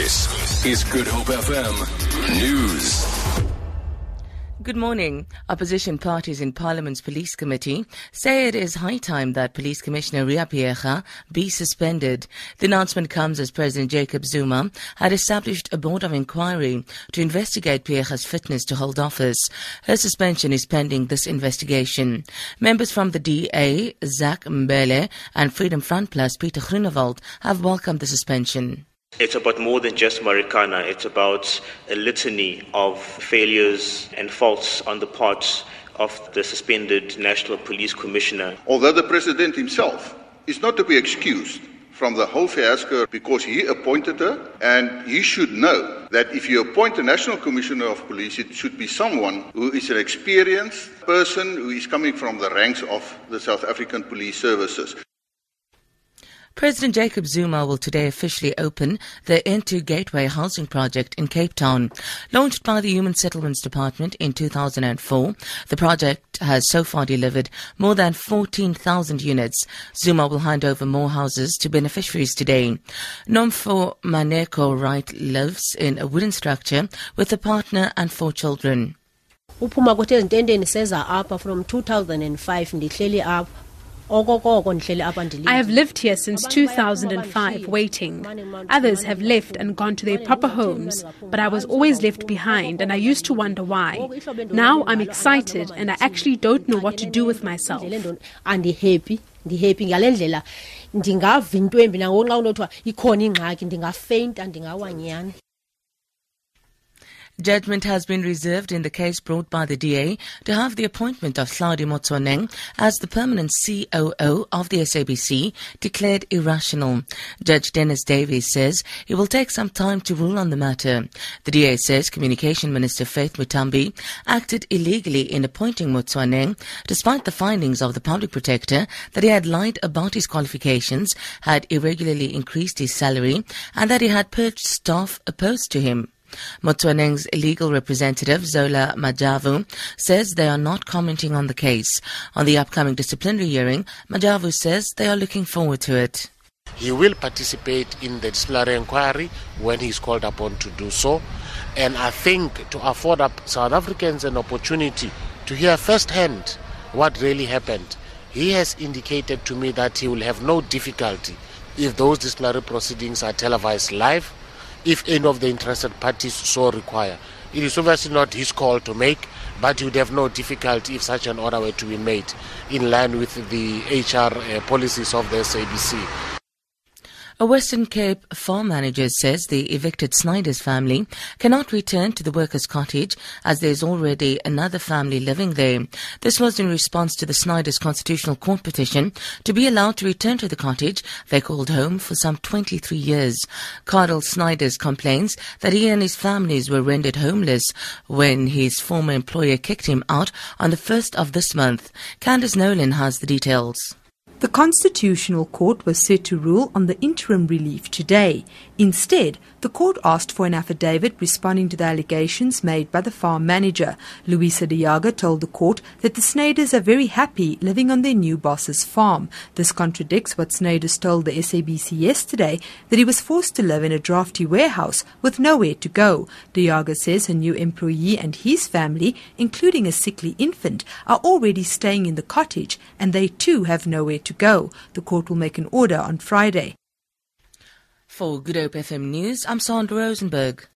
This is Good Hope FM News. Good morning. Opposition parties in Parliament's Police Committee say it is high time that Police Commissioner Riah Phiyega be suspended. The announcement comes as President Jacob Zuma had established a board of inquiry to investigate Phiyega's fitness to hold office. Her suspension is pending this investigation. Members from the DA, Zach Mbhele, and Freedom Front Plus, Peter Groenewald, have welcomed the suspension. It's about more than just Marikana. It's about a litany of failures and faults on the part of the suspended National Police Commissioner. Although the President himself is not to be excused from the whole fiasco because he appointed her, and he should know that if you appoint a National Commissioner of Police, it should be someone who is an experienced person who is coming from the ranks of the South African Police Services. President Jacob Zuma will today officially open the N2 Gateway housing project in Cape Town. Launched by the Human Settlements Department in 2004, the project has so far delivered more than 14,000 units. Zuma will hand over more houses to beneficiaries today. Nomfo Maneko Wright lives in a wooden structure with a partner and four children. uphuma kwethu ezintendeni seza apha from 2005 ndihleli apha I have lived here since 2005, waiting. Others have left and gone to their proper homes, but I was always left behind and I used to wonder why. Now I'm excited and I actually don't know what to do with myself. andihappy ndihappy ngale ndlela ndingava into embi nangoku xa kunothiwa ikhona ingxaki ndingafeyinta ndingawanyani Judgment has been reserved in the case brought by the DA to have the appointment of Hlaudi Motsoeneng as the permanent COO of the SABC declared irrational. Judge Dennis Davis says he will take some time to rule on the matter. The DA says Communication Minister Faith Muthambi acted illegally in appointing Motsoeneng despite the findings of the public protector that he had lied about his qualifications, had irregularly increased his salary, and that he had purged staff opposed to him. Motsoeneng's legal representative, Zola Majavu, says they are not commenting on the case. On the upcoming disciplinary hearing, Majavu says they are looking forward to it. He will participate in the disciplinary inquiry when he is called upon to do so. And I think to afford up South Africans an opportunity to hear firsthand what really happened, he has indicated to me that he will have no difficulty if those disciplinary proceedings are televised live if any of the interested parties so require. It is obviously not his call to make, but he would have no difficulty if such an order were to be made in line with the HR uh, policies of the SABC. A Western Cape farm manager says the evicted Snyders family cannot return to the workers' cottage as there is already another family living there. This was in response to the Snyder's constitutional court petition to be allowed to return to the cottage they called home for some 23 years. Carl Snyders complains that he and his families were rendered homeless when his former employer kicked him out on the 1st of this month. Candace Nolan has the details. The Constitutional Court was set to rule on the interim relief today. Instead, the court asked for an affidavit responding to the allegations made by the farm manager. Luisa Diaga told the court that the Snyders are very happy living on their new boss's farm. This contradicts what Snyders told the SABC yesterday that he was forced to live in a drafty warehouse with nowhere to go. Diaga says her new employee and his family, including a sickly infant, are already staying in the cottage and they too have nowhere to go. The court will make an order on Friday. For Good Hope FM News, I'm Sandra Rosenberg.